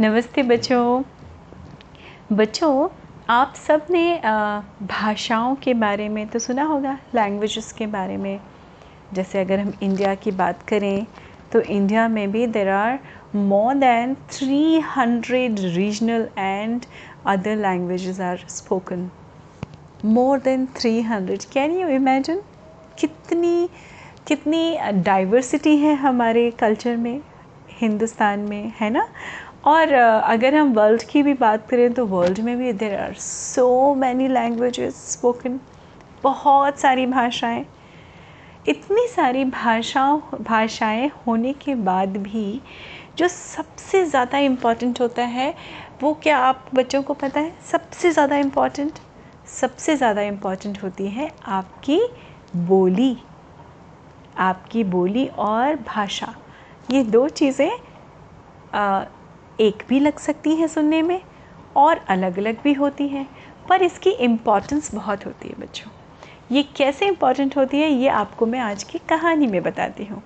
नमस्ते बच्चों। बच्चों, आप सबने भाषाओं के बारे में तो सुना होगा लैंग्वेजेस के बारे में। जैसे अगर हम इंडिया की बात करें तो इंडिया में भी there are more than 300 regional and other languages are spoken more than 300 can you imagine कितनी कितनी डाइवर्सिटी है हमारे कल्चर में, हिंदुस्तान में, है ना? और अगर हम वर्ल्ड की भी बात करें तो वर्ल्ड में भी there are so many languages spoken बहुत सारी भाषाएँ। इतनी सारी भाषाओं भाषाएँ होने के बाद भी जो सबसे ज़्यादा इंपॉर्टेंट होता है, वो क्या आप बच्चों को पता है? सबसे ज़्यादा इंपॉर्टेंट सबसे ज़्यादा इंपॉर्टेंट होती है आपकी बोली। आपकी बोली और भाषा। ये दो चीज़ें एक भी लग सकती हैं सुनने में और अलग अलग भी होती हैं। पर इसकी इम्पॉर्टेंस बहुत होती है बच्चों। ये कैसे इंपॉर्टेंट होती है, ये आपको मैं आज की कहानी में बताती हूँ।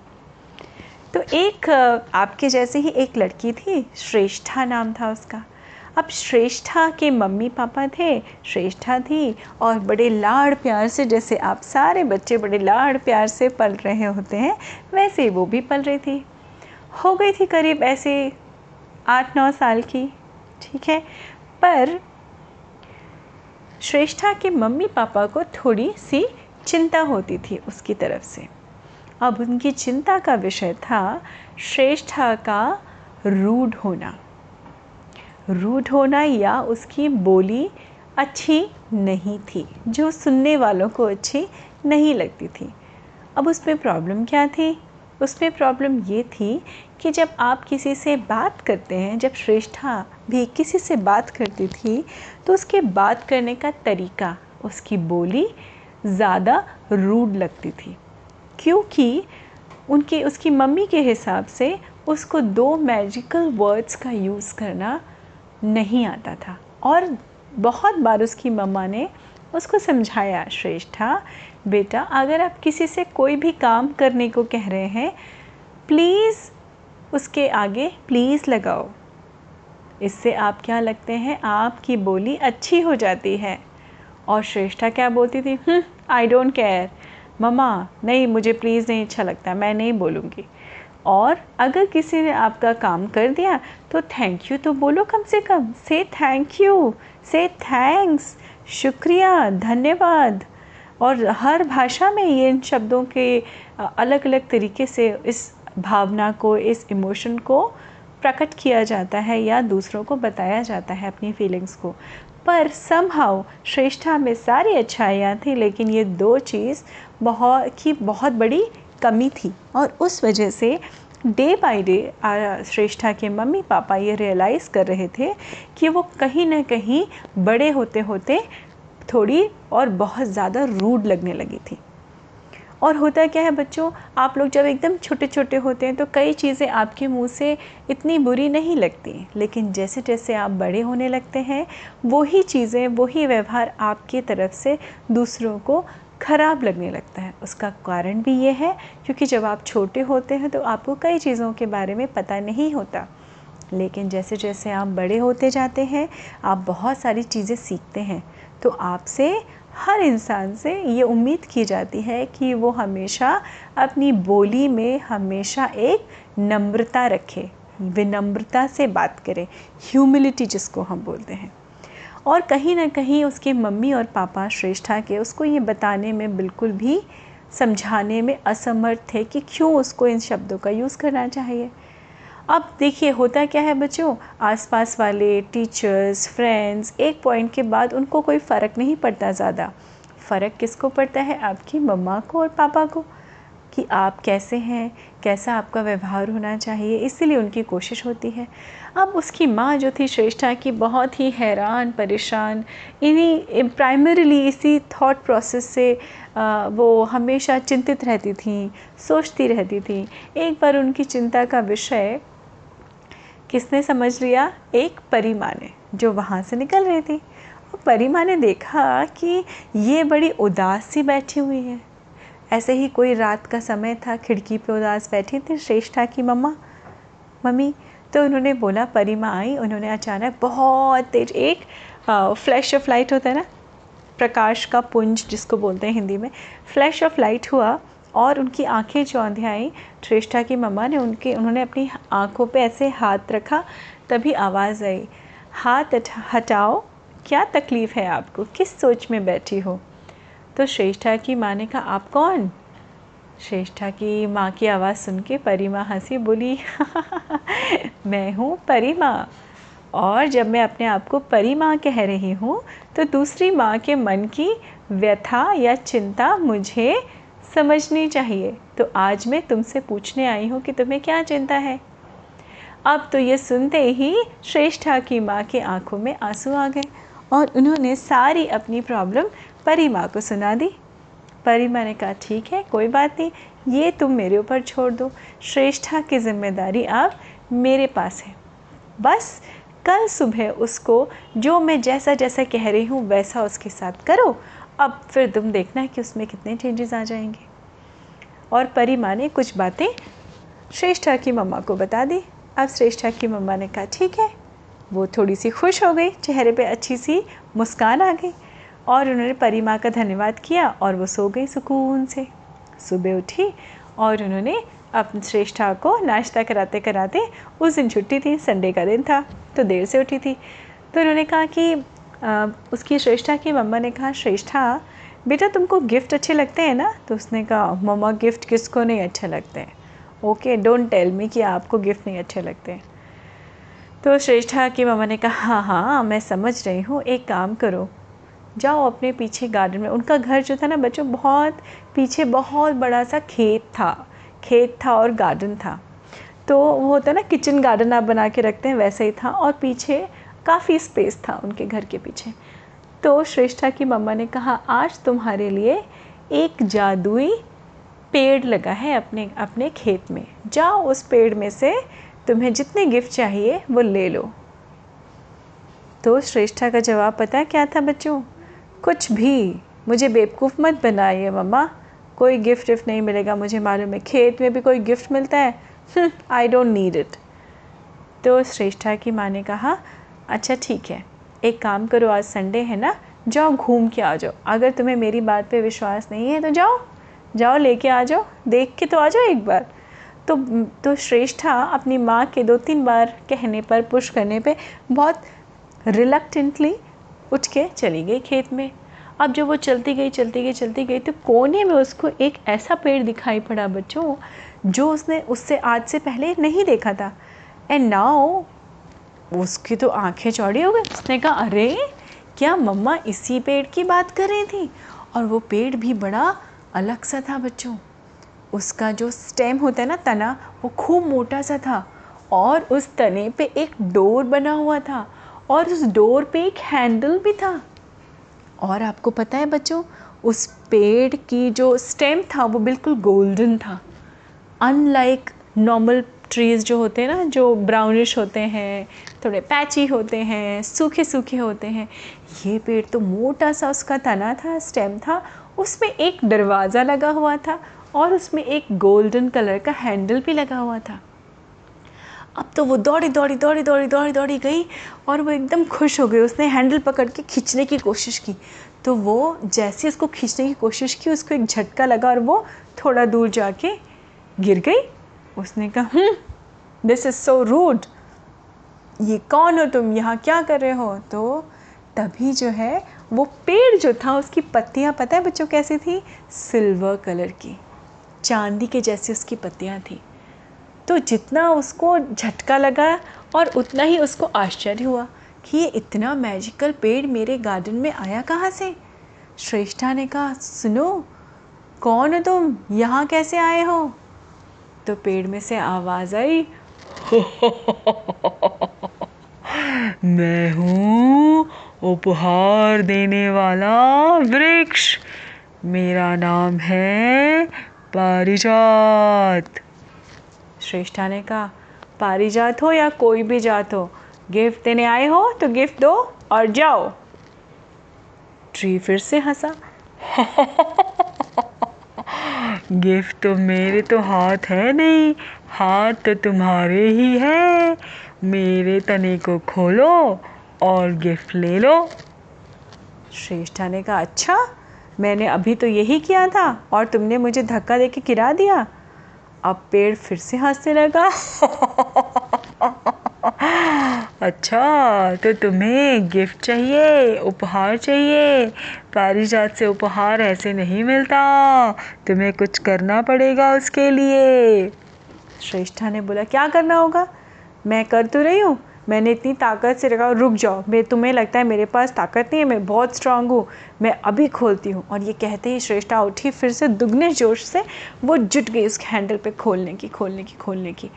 तो एक, आपके जैसे ही एक लड़की थी, श्रेष्ठा नाम था उसका। अब श्रेष्ठा के मम्मी पापा थे, श्रेष्ठा थी और बड़े लाड़ प्यार से, जैसे आप सारे बच्चे बड़े लाड़ प्यार से पल रहे होते हैं, वैसे वो भी पल रही थी। हो गई थी करीब ऐसे आठ नौ साल की, ठीक है? पर श्रेष्ठा के मम्मी पापा को थोड़ी सी चिंता होती थी उसकी तरफ़ से। अब उनकी चिंता का विषय था श्रेष्ठा का रूढ़ होना। रूढ़ होना या उसकी बोली अच्छी नहीं थी, जो सुनने वालों को अच्छी नहीं लगती थी। अब उसमें प्रॉब्लम क्या थी? उसमें प्रॉब्लम ये थी कि जब आप किसी से बात करते हैं, जब श्रेष्ठा भी किसी से बात करती थी तो उसके बात करने का तरीका उसकी बोली ज़्यादा रूड लगती थी। क्योंकि उनके, उसकी मम्मी के हिसाब से उसको दो मैजिकल वर्ड्स का यूज़ करना नहीं आता था। और बहुत बार उसकी मम्मा ने उसको समझाया, श्रेष्ठा, बेटा, अगर आप किसी से कोई भी काम करने को कह रहे हैं प्लीज़ उसके आगे प्लीज़ लगाओ। इससे आप क्या लगते हैं? आपकी बोली अच्छी हो जाती है। और श्रेष्ठा क्या बोलती थी? आई डोंट केयर ममा नहीं, मुझे प्लीज़ नहीं अच्छा लगता, मैं नहीं बोलूँगी। और अगर किसी ने आपका काम कर दिया तो थैंक यू तो बोलो कम से कम। से थैंक यू से थैंक्स शुक्रिया, धन्यवाद। और हर भाषा में ये इन शब्दों के अलग अलग तरीके से इस भावना को, इस इमोशन को प्रकट किया जाता है या दूसरों को बताया जाता है अपनी फीलिंग्स को। पर समहाउ श्रेष्ठा में सारी अच्छाइयाँ थी, लेकिन ये दो चीज़ बहुत की बहुत बड़ी कमी थी। और उस वजह से डे बाय डे श्रेष्ठा के मम्मी पापा ये रियलाइज़ कर रहे थे कि वो कहीं ना कहीं बड़े होते होते थोड़ी और बहुत ज़्यादा रूड लगने लगी थी। और होता क्या है बच्चों, आप लोग जब एकदम छोटे छोटे होते हैं तो कई चीज़ें आपके मुँह से इतनी बुरी नहीं लगती। लेकिन जैसे जैसे आप बड़े होने लगते हैं, वही चीज़ें, वही व्यवहार आपकी तरफ़ से दूसरों को ख़राब लगने लगता है। उसका कारण भी ये है, क्योंकि जब आप छोटे होते हैं तो आपको कई चीज़ों के बारे में पता नहीं होता। लेकिन जैसे जैसे आप बड़े होते जाते हैं, आप बहुत सारी चीज़ें सीखते हैं तो आपसे हर इंसान से ये उम्मीद की जाती है कि वो हमेशा अपनी बोली में हमेशा एक नम्रता रखे, विनम्रता से बात करे ह्यूमिलिटी जिसको हम बोलते हैं। और कहीं ना कहीं उसके मम्मी और पापा श्रेष्ठा के उसको ये बताने में बिल्कुल भी समझाने में असमर्थ थे कि क्यों उसको इन शब्दों का यूज़ करना चाहिए। अब देखिए होता क्या है बच्चों? आसपास वाले टीचर्स फ्रेंड्स एक पॉइंट के बाद उनको कोई फ़र्क नहीं पड़ता ज़्यादा। फ़र्क किसको पड़ता है? आपकी मम्मा को और पापा को। कि आप कैसे हैं? कैसा आपका व्यवहार होना चाहिए? इसीलिए उनकी कोशिश होती है। अब उसकी माँ जो थी श्रेष्ठा की बहुत ही हैरान परेशान इन्हीं प्राइमरीली इसी थॉट प्रोसेस से आ, वो हमेशा चिंतित रहती थी सोचती रहती थी। एक बार उनकी चिंता का विषय किसने समझ लिया? एक परी माँ ने, जो वहाँ से निकल रही थी। और परी माँ ने देखा कि ये बड़ी उदास सी बैठी हुई है। ऐसे ही कोई रात का समय था, खिड़की पे उदास बैठी थी, श्रेष्ठा की मम्मा। मम्मी तो उन्होंने बोला परी माँ आई, उन्होंने अचानक बहुत तेज, एक फ्लैश ऑफ़ लाइट होता है ना, प्रकाश का पुंज जिसको बोलते हैं हिंदी में फ्लैश ऑफ़ लाइट हुआ। और उनकी आँखें चौंधे आई, श्रेष्ठा की मम्मा ने उनके, उन्होंने अपनी आँखों पे ऐसे हाथ रखा, तभी आवाज़ आई, हाथ हटाओ, क्या तकलीफ़ है आपको? किस सोच में बैठी हो? तो श्रेष्ठा की माँ ने कहा, आप कौन? श्रेष्ठा की माँ की आवाज़ सुन के परी माँ हँसी, बोली, मैं हूँ परी माँ और जब मैं अपने आप को परी माँ कह रही हूँ तो दूसरी माँ के मन की व्यथा या चिंता मुझे समझनी चाहिए। तो आज मैं तुमसे पूछने आई हूँ कि तुम्हें क्या चिंता है? अब तो ये सुनते ही श्रेष्ठा की माँ के आँखों में आँसू आ गए और उन्होंने सारी अपनी प्रॉब्लम परी माँ को सुना दी। परी माँ ने कहा, ठीक है, कोई बात नहीं, ये तुम मेरे ऊपर छोड़ दो। श्रेष्ठा की ज़िम्मेदारी अब मेरे पास है। बस कल सुबह उसको जो मैं जैसा जैसा कह रही हूँ, वैसा उसके साथ करो अब फिर तुम देखना है कि उसमें कितने चेंजेस आ जाएँगे। और परी माँ ने कुछ बातें श्रेष्ठा की मम्मा को बता दी। अब श्रेष्ठा की मम्मा ने कहा, ठीक है। वो थोड़ी सी खुश हो गई, चेहरे पे अच्छी सी मुस्कान आ गई और उन्होंने परी माँ का धन्यवाद किया और वो सो गई सुकून से। सुबह उठी और उन्होंने अपने श्रेष्ठा को नाश्ता कराते कराते उस दिन छुट्टी थी, संडे का दिन था तो देर से उठी थी। तो उन्होंने कहा कि उसकी श्रेष्ठा की मम्मा ने कहा, श्रेष्ठा, बेटा तुमको गिफ्ट अच्छे लगते हैं ना? तो उसने कहा, मम्मा गिफ्ट किसको नहीं अच्छे लगते? हैं ओके डोंट टेल मी कि आपको गिफ्ट नहीं अच्छे लगते हैं. तो श्रेष्ठा की मम्मा ने कहा हाँ हाँ मैं समझ रही हूँ, एक काम करो। जाओ अपने पीछे गार्डन में, उनका घर जो था ना बच्चों, बहुत पीछे बहुत बड़ा सा खेत था खेत था और गार्डन था। तो वो होता है ना किचन गार्डन आप बना के रखते हैं, वैसे ही था और पीछे काफ़ी स्पेस था उनके घर के पीछे। तो श्रेष्ठा की मम्मा ने कहा, आज तुम्हारे लिए एक जादुई पेड़ लगा है अपने अपने खेत में। जाओ उस पेड़ में से तुम्हें जितने गिफ्ट चाहिए, वो ले लो। तो श्रेष्ठा का जवाब, पता है क्या था बच्चों? कुछ भी। मुझे बेवकूफ़ मत बनाइए मम्मा। कोई गिफ्ट विफ्ट नहीं मिलेगा मुझे मालूम है। खेत में भी कोई गिफ्ट मिलता है। आई डोंट नीड इट तो श्रेष्ठा की माँ ने कहा अच्छा ठीक है। एक काम करो, आज संडे है ना? जाओ, घूम के आ जाओ। अगर तुम्हें मेरी बात पे विश्वास नहीं है तो जाओ। जाओ, लेके आ जाओ। देख के तो आ जाओ एक बार। तो तो श्रेष्ठा अपनी माँ के दो तीन बार कहने पर, पुश करने पे बहुत रिलक्टेंटली उठ के चली गई खेत में। अब जब वो चलती गई चलती गई चलती गई तो कोने में उसको एक ऐसा पेड़ दिखाई पड़ा बच्चों, जो उसने उससे आज से पहले नहीं देखा था। एंड नाउ उसकी तो आँखें चौड़ी हो गई। उसने कहा, अरे, क्या मम्मा इसी पेड़ की बात कर रही थी? और वो पेड़ भी बड़ा अलग सा था बच्चों। उसका जो स्टेम होता है ना तना, वो खूब मोटा सा था और उस तने पे एक डोर बना हुआ था और उस डोर पे एक हैंडल भी था। और आपको पता है बच्चों, उस पेड़ की जो स्टेम था, वो बिल्कुल गोल्डन था। अनलाइक नॉर्मल ट्रीज़ जो होते हैं ना, जो ब्राउनिश होते हैं, थोड़े पैची होते हैं, सूखे सूखे होते हैं, ये पेड़ तो मोटा सा उसका तना था स्टेम था, उसमें एक दरवाज़ा लगा हुआ था और उसमें एक गोल्डन कलर का हैंडल भी लगा हुआ था। अब तो वो दौड़ी दौड़ी दौड़ी दौड़ी दौड़ी दौड़ी गई और वो एकदम खुश हो गई। उसने हैंडल पकड़ के खींचने की कोशिश की। तो वो जैसे उसको खींचने की कोशिश की, उसको एक झटका लगा और वो थोड़ा दूर जाके गिर गई। उसने कहा दिस इज़ सो रूड ये कौन हो तुम? यहाँ क्या कर रहे हो? तो तभी जो है, वो पेड़ जो था, उसकी पत्तियाँ, पता है बच्चों कैसी थी? सिल्वर कलर की, चांदी के जैसी उसकी पत्तियाँ थी। तो जितना उसको झटका लगा और उतना ही उसको आश्चर्य हुआ कि ये इतना मैजिकल पेड़ मेरे गार्डन में आया कहाँ से? श्रेष्ठा ने कहा, सुनो, कौन हो तुम? यहाँ कैसे आए हो? तो पेड़ में से आवाज़ आई। मैं हूँ उपहार देने वाला वृक्ष। मेरा नाम है पारिजात। श्रेष्ठा ने कहा पारिजात हो या कोई भी जात हो गिफ्ट देने आए हो तो गिफ्ट दो और जाओ। ट्री फिर से हंसा। गिफ्ट तो मेरे तो हाथ है नहीं, हाथ तो तुम्हारे ही है। मेरे तने को खोलो और गिफ्ट ले लो। श्रेष्ठा ने कहा अच्छा मैंने अभी तो यही किया था और तुमने मुझे धक्का दे के गिरा दिया। अब पेड़ फिर से हंसने लगा। अच्छा तो तुम्हें गिफ्ट चाहिए, उपहार चाहिए। पारिजात से उपहार ऐसे नहीं मिलता। तुम्हें कुछ करना पड़ेगा उसके लिए। श्रेष्ठा ने बोला, क्या करना होगा? मैं कर तो रही हूँ। मैंने इतनी ताकत से रखा, रुक जाओ। मैं, तुम्हें लगता है मेरे पास ताकत नहीं है, मैं बहुत स्ट्रांग हूँ। मैं अभी खोलती हूँ। और ये कहते ही श्रेष्ठा उठी, फिर से दुगने जोश से वो जुट गई उस हैंडल पे खोलने की खोलने की खोलने की।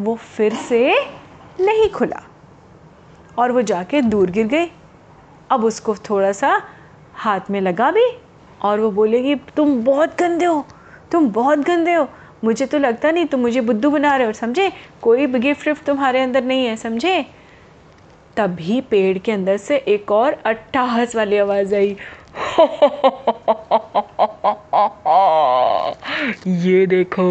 वो फिर से नहीं खुला। और वो जाके दूर गिर गई। अब उसको थोड़ा सा हाथ में लगा भी और वो बोलेगी तुम बहुत गंदे हो, तुम बहुत गंदे हो। मुझे तो लगता नहीं तुम मुझे बुद्धू बना रहे हो, समझे? कोई गिफ्ट विफ्ट तुम्हारे अंदर नहीं है, समझे? तभी पेड़ के अंदर से एक और अट्ठाहस वाली आवाज़ आई। ये देखो।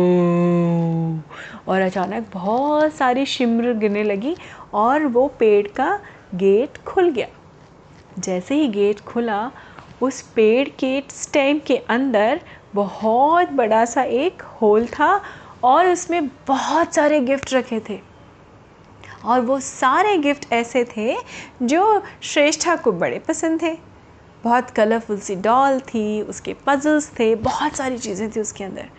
और अचानक बहुत सारी शिमर गिरने लगी और वो पेड़ का गेट खुल गया। जैसे ही गेट खुला, उस पेड़ के स्टेम के अंदर बहुत बड़ा सा एक होल था और उसमें बहुत सारे गिफ्ट रखे थे। और वो सारे गिफ्ट ऐसे थे जो श्रेष्ठा को बड़े पसंद थे। बहुत कलरफुल सी डॉल थी, उसके पजल्स थे, बहुत सारी चीज़ें थी उसके अंदर।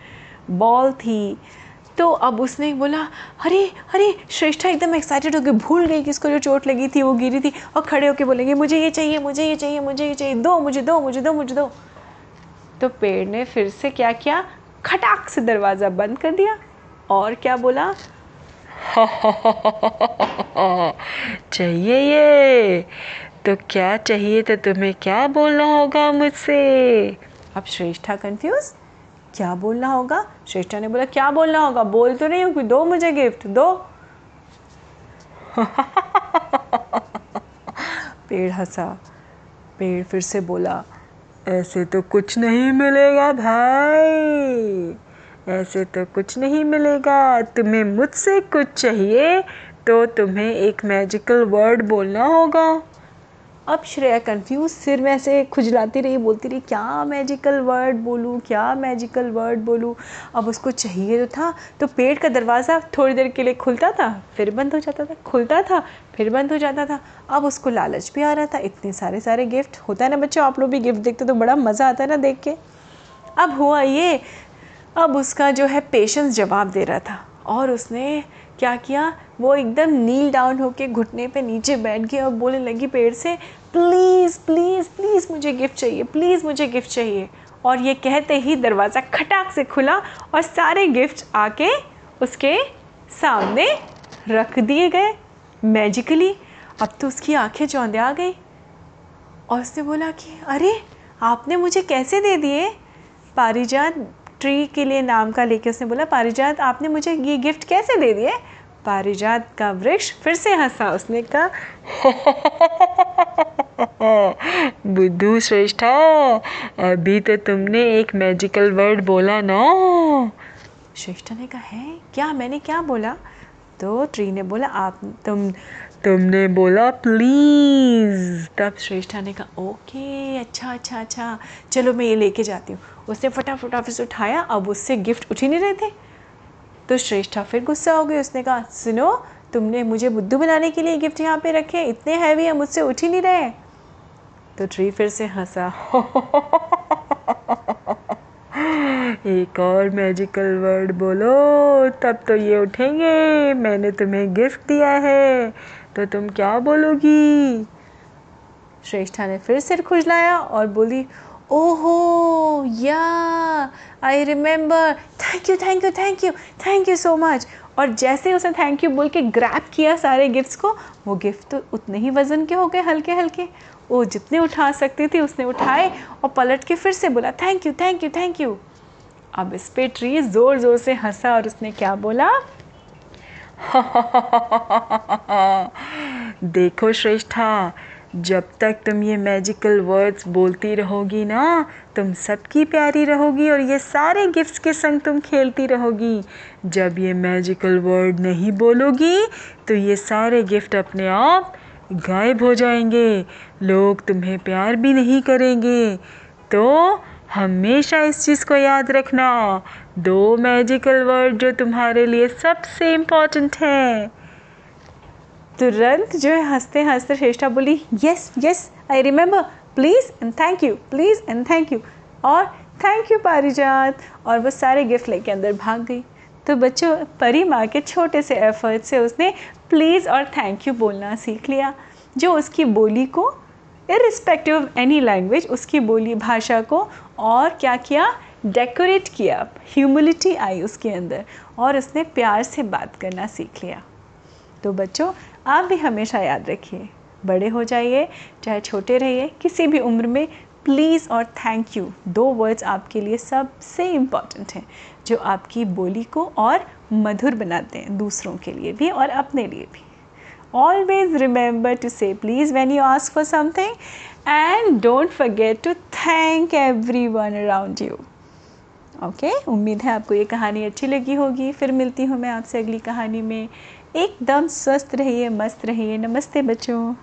बॉल थी तो अब उसने बोला, अरे अरे, श्रेष्ठा एकदम एक्साइटेड होकर भूल गई कि इसको जो चोट लगी थी वो गिरी थी और खड़े होकर बोलेंगे, मुझे ये चाहिए, मुझे ये चाहिए, मुझे ये चाहिए, दो, मुझे दो मुझे दो मुझे दो। तो पेड़ ने फिर से क्या किया? खटाक से दरवाज़ा बंद कर दिया और क्या बोला? चाहिए ये। तो क्या चाहिए तो तुम्हें क्या बोलना होगा मुझसे? अब श्रेष्ठा कंफ्यूज क्या बोलना होगा? श्रेष्ठा ने बोला, क्या बोलना होगा? बोल तो नहीं हूँ दो मुझे गिफ्ट दो. पेड़ हंसा। पेड़ फिर से बोला, ऐसे तो कुछ नहीं मिलेगा भाई। ऐसे तो कुछ नहीं मिलेगा। तुम्हें मुझसे कुछ चाहिए तो तुम्हें एक मैजिकल वर्ड बोलना होगा। अब श्रेया कंफ्यूज सिर में ऐसे खुजलाती रही, बोलती रही, क्या मैजिकल वर्ड बोलूँ, क्या मैजिकल वर्ड बोलूँ? अब उसको चाहिए तो था तो पेड़ का दरवाज़ा थोड़ी देर के लिए खुलता था, फिर बंद हो जाता था, खुलता था, फिर बंद हो जाता था। अब उसको लालच भी आ रहा था, इतने सारे सारे गिफ्ट होता है ना बच्चों, आप लोग भी गिफ्ट देखते तो बड़ा मज़ा आता है ना देख के। अब हुआ ये, अब उसका जो है पेशेंस जवाब दे रहा था, और उसने क्या किया, वो एकदम नील डाउन होके घुटने पे नीचे बैठ गया और बोलने लगी पेड़ से प्लीज़ प्लीज़ प्लीज़ मुझे गिफ्ट चाहिए, प्लीज़ मुझे गिफ्ट चाहिए। और ये कहते ही दरवाज़ा खटाक से खुला और सारे गिफ्ट आके उसके सामने रख दिए गए मैजिकली अब तो उसकी आँखें चौंधे आ गई और उसने बोला कि, अरे, आपने मुझे कैसे दे दिए? पारिजात ट्री के लिए नाम का लेके उसने बोला, पारिजात, आपने मुझे ये गिफ्ट कैसे दे दिए? पारिजात का वृक्ष फिर से हंसा उसने कहा बुद्धू श्रेष्ठा, अभी तो तुमने एक मैजिकल वर्ड बोला ना। श्रेष्ठा ने कहा, है? क्या? मैंने क्या बोला? तो ट्री ने बोला, आप, तुम, तुमने बोला प्लीज़ तब श्रेष्ठा ने कहा, ओके अच्छा अच्छा अच्छा चलो मैं ये लेके जाती हूँ। उसने फटाफट ऑफ़िस उठाया, अब उससे गिफ्ट उठ ही नहीं रहे थे। तो श्रेष्ठा फिर गुस्सा हो गई, उसने कहा, सुनो, तुमने मुझे बुद्धू बनाने के लिए गिफ्ट यहाँ पे रखे, इतने हैवी है, मुझसे उठ ही नहीं रहे। तो ट्री फिर से हंसा। एक और मैजिकल वर्ड बोलो, तब तो ये उठेंगे, मैंने तुम्हें गिफ्ट दिया है तो तुम क्या बोलोगी? श्रेष्ठा ने फिर सिर खुजलाया और बोली ओहो yeah I remember thank you thank you thank you thank you so much और जैसे उसने थैंक यू बोल के ग्रैप किया सारे गिफ्ट्स को, वो गिफ्ट तो उतने ही वज़न के हो गए हल्के हल्के। वो जितने उठा सकती थी, उसने उठाए और पलट के फिर से बोला thank you thank you thank you अब इस पे ट्री ज़ोर ज़ोर से हंसा और उसने क्या बोला? देखो श्रेष्ठा जब तक तुम ये मैजिकल वर्ड्स बोलती रहोगी ना, तुम सबकी प्यारी रहोगी और ये सारे गिफ्ट्स के संग तुम खेलती रहोगी। जब ये मैजिकल वर्ड नहीं बोलोगी तो ये सारे गिफ्ट अपने आप गायब हो जाएँगे। लोग तुम्हें प्यार भी नहीं करेंगे। तो हमेशा इस चीज़ को याद रखना। दो मैजिकल वर्ड जो तुम्हारे लिए सबसे इंपॉर्टेंट हैं। तुरंत जो है हँसते हँसते श्रेष्ठा बोली yes yes I remember please and thank you please and thank you और थैंक यू पारिजात और वो सारे गिफ्ट लेके अंदर भाग गई। तो बच्चों, परी माँ के छोटे से एफर्ट से उसने प्लीज़ और थैंक यू बोलना सीख लिया, जो उसकी बोली को इरिस्पेक्टिव ऑफ़ एनी लैंग्वेज उसकी बोली, भाषा को और क्या किया? डेकोरेट किया ह्यूमिलिटी आई उसके अंदर और उसने प्यार से बात करना सीख लिया। तो बच्चों आप भी हमेशा याद रखिए। बड़े हो जाइए, चाहे छोटे रहिए, किसी भी उम्र में प्लीज़ और थैंक यू दो वर्ड्स आपके लिए सबसे इंपॉर्टेंट हैं, जो आपकी बोली को और मधुर बनाते हैं दूसरों के लिए भी और अपने लिए भी। Always remember to say please when you ask for something and don't forget to thank everyone around you okay उम्मीद है आपको ये कहानी अच्छी लगी होगी। फिर मिलती हूँ मैं आपसे अगली कहानी में। एकदम स्वस्थ रहिए मस्त रहिए। नमस्ते बच्चों।